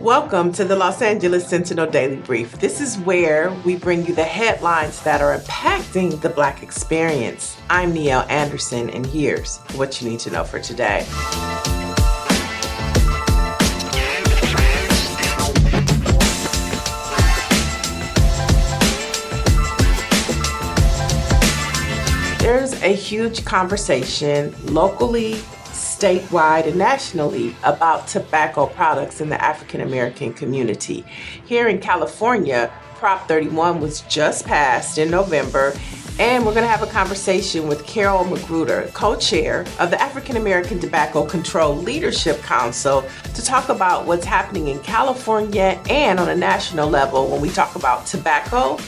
Welcome to the Los Angeles Sentinel Daily Brief. This is where we bring you the headlines that are impacting the Black experience. I'm Niele Anderson, and here's what you need to know for today. There's a huge conversation locally, statewide, and nationally about tobacco products in the African American community. Here in California, Prop 31 was just passed in November, and we're going to have a conversation with Carol McGruder, co chair of the African American Tobacco Control Leadership Council, to talk about what's happening in California and on a national level when we talk about tobacco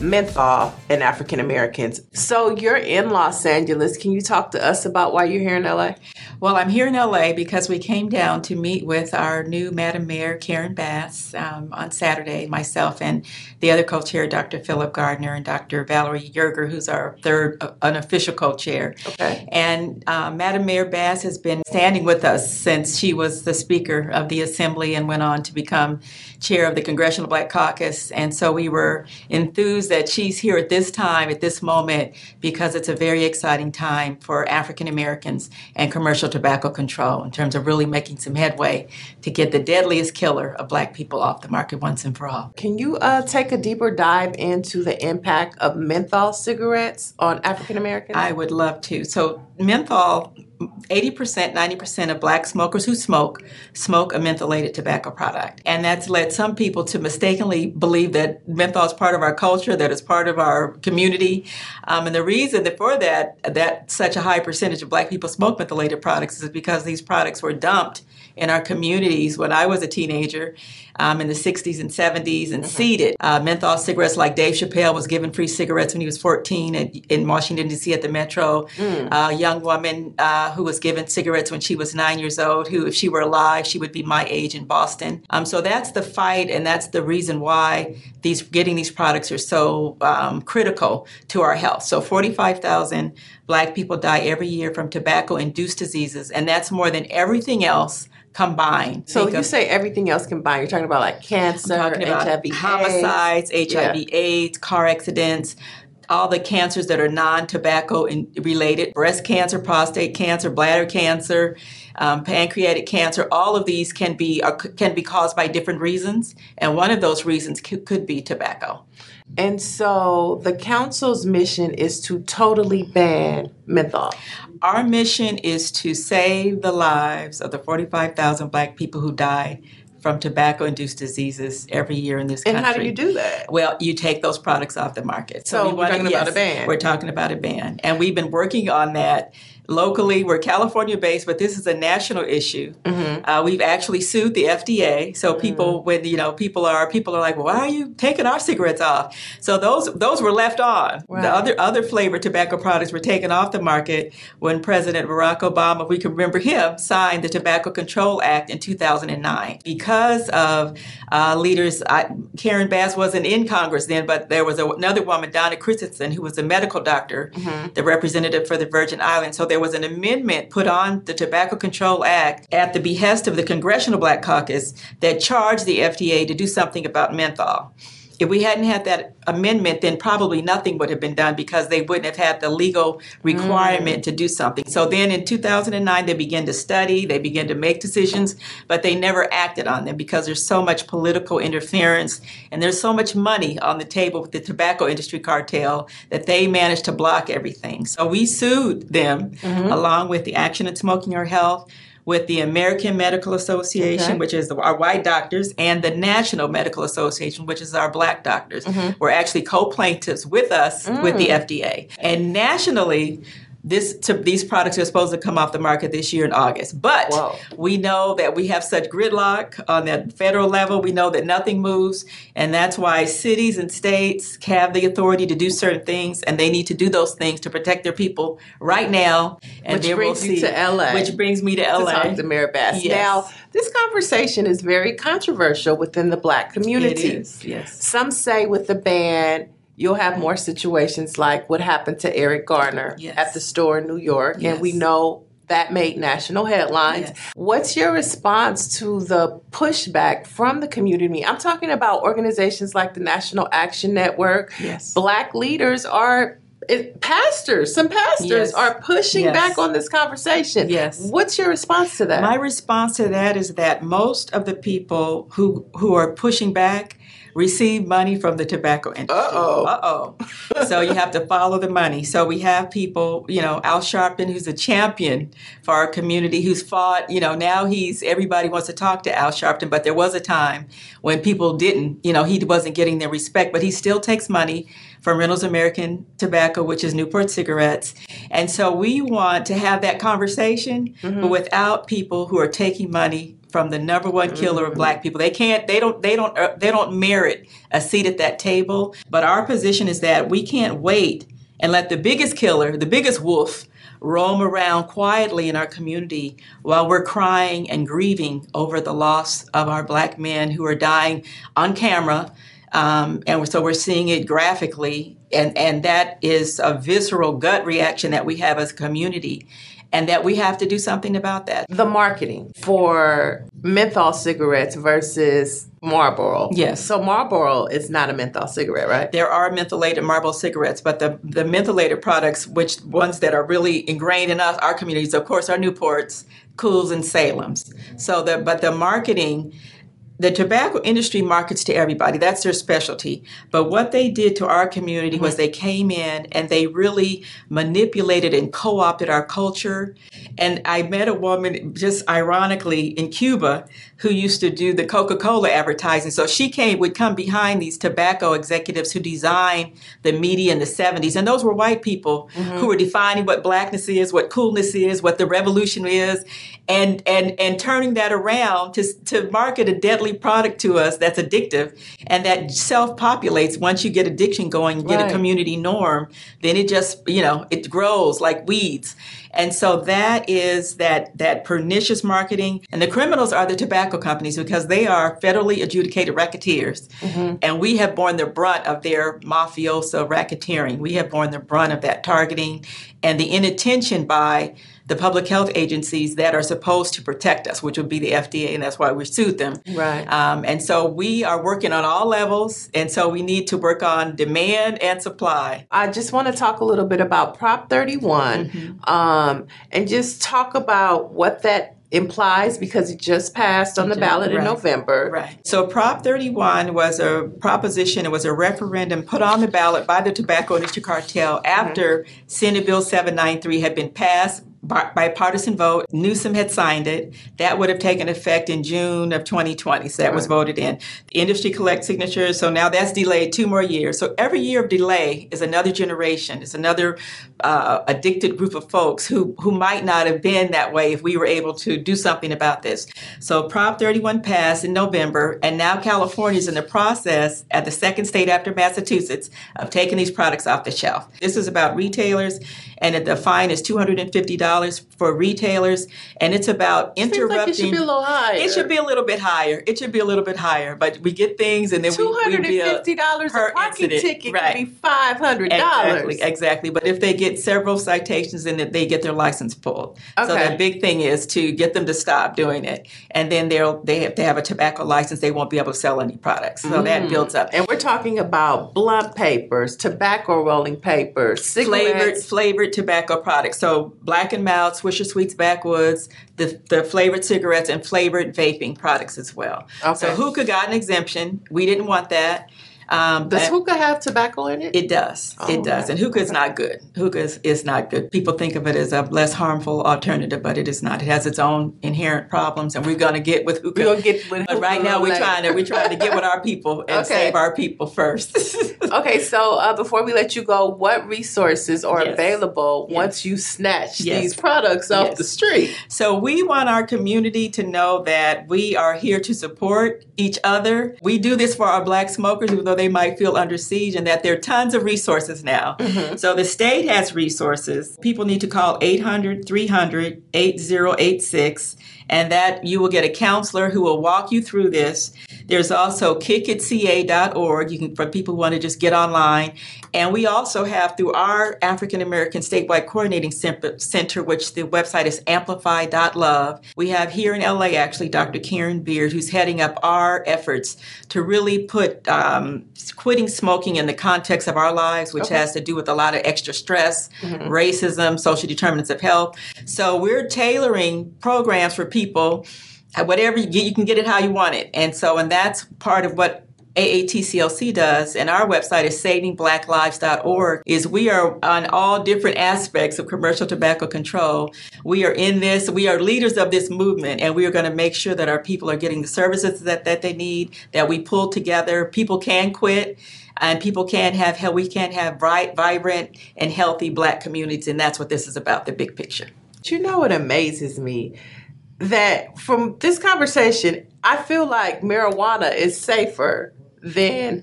menthol and African Americans. So you're in Los Angeles. Can you talk to us about why you're here in LA? Well, I'm here in LA because we came down to meet with our new Madam Mayor, Karen Bass, um, on Saturday, myself and the other co chair, Dr. Phillip Gardiner, and Dr. Valerie Yerger, who's our third uh, unofficial co chair. Okay. And uh, Madam Mayor Bass has been standing with us since she was the Speaker of the Assembly and went on to become chair of the Congressional Black Caucus. And so we were enthused that she's here at this time, at this moment, because it's a very exciting time for African Americans and commercial tobacco control in terms of really making some headway to get the deadliest killer of black people off the market once and for all. Can you uh, take a deeper dive into the impact of menthol cigarettes on African Americans? I would love to. So, menthol 80%, 90% of black smokers who smoke smoke a mentholated tobacco product. And that's led some people to mistakenly believe that menthol is part of our culture, that it's part of our community. Um, and the reason that for that, that such a high percentage of black people smoke mentholated products is because these products were dumped in our communities when I was a teenager um, in the 60s and 70s and mm-hmm. seeded. Uh, menthol cigarettes, like Dave Chappelle was given free cigarettes when he was 14 at, in Washington, D.C. at the Metro. Mm. Uh, young woman uh, who was given cigarettes when she was nine years old, who, if she were alive, she would be my age in Boston. Um, so that's the fight, and that's the reason why these getting these products are so um, critical to our health. So 45,000 black people die every year from tobacco induced diseases, and that's more than everything else combined. So you of, say everything else combined. You're talking about like cancer, about HIV, homicides, AIDS. HIV, yeah. AIDS, car accidents, all the cancers that are non-tobacco related, breast cancer, prostate cancer, bladder cancer, um, pancreatic cancer. All of these can be uh, can be caused by different reasons, and one of those reasons could, could be tobacco. And so the council's mission is to totally ban menthol. Our mission is to save the lives of the 45,000 black people who die from tobacco induced diseases every year in this country. And how do you do that? Well, you take those products off the market. So, so we are talking yes, about a ban. We're talking about a ban. And we've been working on that locally. We're California based, but this is a national issue. Mm-hmm. Uh, we've actually sued the FDA. So mm-hmm. people, when you know, people are people are like, well, "Why are you taking our cigarettes off?" So those those were left on. Right. The other other flavored tobacco products were taken off the market when President Barack Obama, we can remember him, signed the Tobacco Control Act in 2009 because of uh, leaders. I, Karen Bass wasn't in Congress then, but there was a, another woman, Donna Christensen, who was a medical doctor, mm-hmm. the representative for the Virgin Islands. So there was an amendment put on the Tobacco Control Act at the behest of the Congressional Black Caucus that charged the FDA to do something about menthol. If we hadn't had that amendment, then probably nothing would have been done because they wouldn't have had the legal requirement mm. to do something. So then in 2009, they began to study, they began to make decisions, but they never acted on them because there's so much political interference and there's so much money on the table with the tobacco industry cartel that they managed to block everything. So we sued them mm-hmm. along with the Action on Smoking and Health with the American Medical Association, okay. which is the, our white doctors, and the National Medical Association, which is our black doctors. Mm-hmm. We're actually co plaintiffs with us mm. with the mm. FDA. And nationally, this to, these products are supposed to come off the market this year in August. But Whoa. we know that we have such gridlock on the federal level. We know that nothing moves, and that's why cities and states have the authority to do certain things, and they need to do those things to protect their people right now. And which brings we'll you to LA. Which brings me to LA. To talk to Mayor Bass. Yes. Now, this conversation is very controversial within the Black community. Yes. Some say with the ban you'll have more situations like what happened to Eric Garner yes. at the store in New York. Yes. And we know that made national headlines. Yes. What's your response to the pushback from the community? I'm talking about organizations like the National Action Network. Yes. Black leaders are it, pastors, some pastors Yes. are pushing Yes. back on this conversation. Yes. What's your response to that? My response to that is that most of the people who who are pushing back receive money from the tobacco industry. Uh-oh. Uh-oh. so you have to follow the money. So we have people, you know, Al Sharpton, who's a champion for our community, who's fought, you know, now he's, everybody wants to talk to Al Sharpton, but there was a time when people didn't, you know, he wasn't getting their respect, but he still takes money from Reynolds American Tobacco, which is Newport Cigarettes. And so we want to have that conversation, but mm-hmm. without people who are taking money from the number one killer of black people. They can't they don't they don't uh, they don't merit a seat at that table. But our position is that we can't wait and let the biggest killer, the biggest wolf roam around quietly in our community while we're crying and grieving over the loss of our black men who are dying on camera um, and so we're seeing it graphically, and, and that is a visceral gut reaction that we have as a community, and that we have to do something about that. the marketing for menthol cigarettes versus Marlboro. Yes. So Marlboro is not a menthol cigarette, right? There are mentholated Marlboro cigarettes, but the, the mentholated products, which ones that are really ingrained in us, our communities, of course, are Newports, Kools, and Salem's. So the but the marketing the tobacco industry markets to everybody. That's their specialty. But what they did to our community was mm-hmm. they came in and they really manipulated and co opted our culture. And I met a woman, just ironically, in Cuba who used to do the Coca Cola advertising. So she came, would come behind these tobacco executives who designed the media in the 70s. And those were white people mm-hmm. who were defining what blackness is, what coolness is, what the revolution is, and, and, and turning that around to, to market a deadly product to us that's addictive and that self populates once you get addiction going and get Right. a community norm then it just you know it grows like weeds and so that is that that pernicious marketing. And the criminals are the tobacco companies because they are federally adjudicated racketeers. Mm-hmm. And we have borne the brunt of their mafioso racketeering. We have borne the brunt of that targeting. And the inattention by the public health agencies that are supposed to protect us, which would be the FDA, and that's why we sued them. Right. Um, and so we are working on all levels, and so we need to work on demand and supply. I just want to talk a little bit about Prop 31 Mm-hmm. um, and just talk about what that implies because it just passed on the ballot in. November. Right. So Prop 31 was a proposition, it was a referendum put on the ballot by the tobacco industry cartel after Senate Bill 793 had been passed bipartisan vote. Newsom had signed it. That would have taken effect in June of 2020. So that was voted in. The industry collects signatures, so now that's delayed two more years. So every year of delay is another generation. It's another uh, addicted group of folks who who might not have been that way if we were able to do something about this. So Prop 31 passed in November, and now California is in the process, at the second state after Massachusetts, of taking these products off the shelf. This is about retailers, and the fine is $250 for retailers, and it's about Seems interrupting. like it should be a little higher. It should be a little bit higher. It should be a little bit higher, but we get things and then Two hundred and fifty dollars per a parking incident. ticket Right. could be five hundred dollars. Exactly, exactly. But if they get several citations, then they get their license pulled. So the big thing is to get them to stop doing it, and then they'll they have to have a tobacco license. They won't be able to sell any products. So that mm. builds up. And we're talking about blunt papers, tobacco rolling papers, Flavored flavored tobacco products. So Black and Mild, Swisher Sweets, Backwoods, the the flavored cigarettes, and flavored vaping products as well. Okay. So hookah got an exemption. We didn't want that. Um, Does hookah have tobacco in it? It does. Oh, it does. And hookah is not good. Hookah is, is not good. People think of it as a less harmful alternative, but it is not. It has its own inherent problems, and we're going to get with hookah. We're gonna get with but hookah right now, we're later. trying to we're trying to get with our people and Okay. save our people first. Okay, so uh, before we let you go, what resources are Yes. available Yes. once you snatch Yes. these products off the street? So we want our community to know that we are here to support each other. We do this for our black smokers, even though they might feel under siege, and that there are tons of resources now. Mm-hmm. So the state has resources. People need to call 800 300 8086, and that you will get a counselor who will walk you through this. There's also kickitca.org. You can for people who want to just get online. And we also have through our African American statewide coordinating center, which the website is amplify.love. We have here in LA actually Dr. Karen Beard, who's heading up our efforts to really put um, quitting smoking in the context of our lives, which okay. has to do with a lot of extra stress, mm-hmm. racism, social determinants of health. So we're tailoring programs for people whatever you get, you can get it how you want it. And so, and that's part of what AATCLC does, and our website is savingblacklives.org, is we are on all different aspects of commercial tobacco control. We are in this, we are leaders of this movement, and we are going to make sure that our people are getting the services that, that they need, that we pull together. People can quit and people can have hell, we can have bright, vibrant, and healthy black communities, and that's what this is about, the big picture. You know what amazes me? That from this conversation, I feel like marijuana is safer than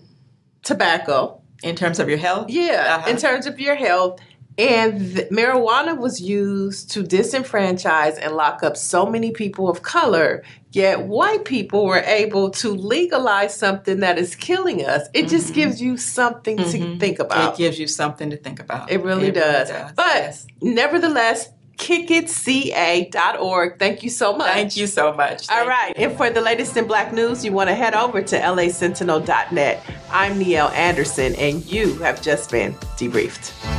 tobacco. In terms of your health? Yeah, uh-huh. in terms of your health. And th- marijuana was used to disenfranchise and lock up so many people of color. Yet white people were able to legalize something that is killing us. It mm-hmm. just gives you something mm-hmm. to think about. It gives you something to think about. It really, it does. really does. But yes. nevertheless, kickitca.org. Thank you so much. Thank you so much. Thank All right. You. And for the latest in black news, you want to head over to lasentinel.net. I'm Niele Anderson, and you have just been debriefed.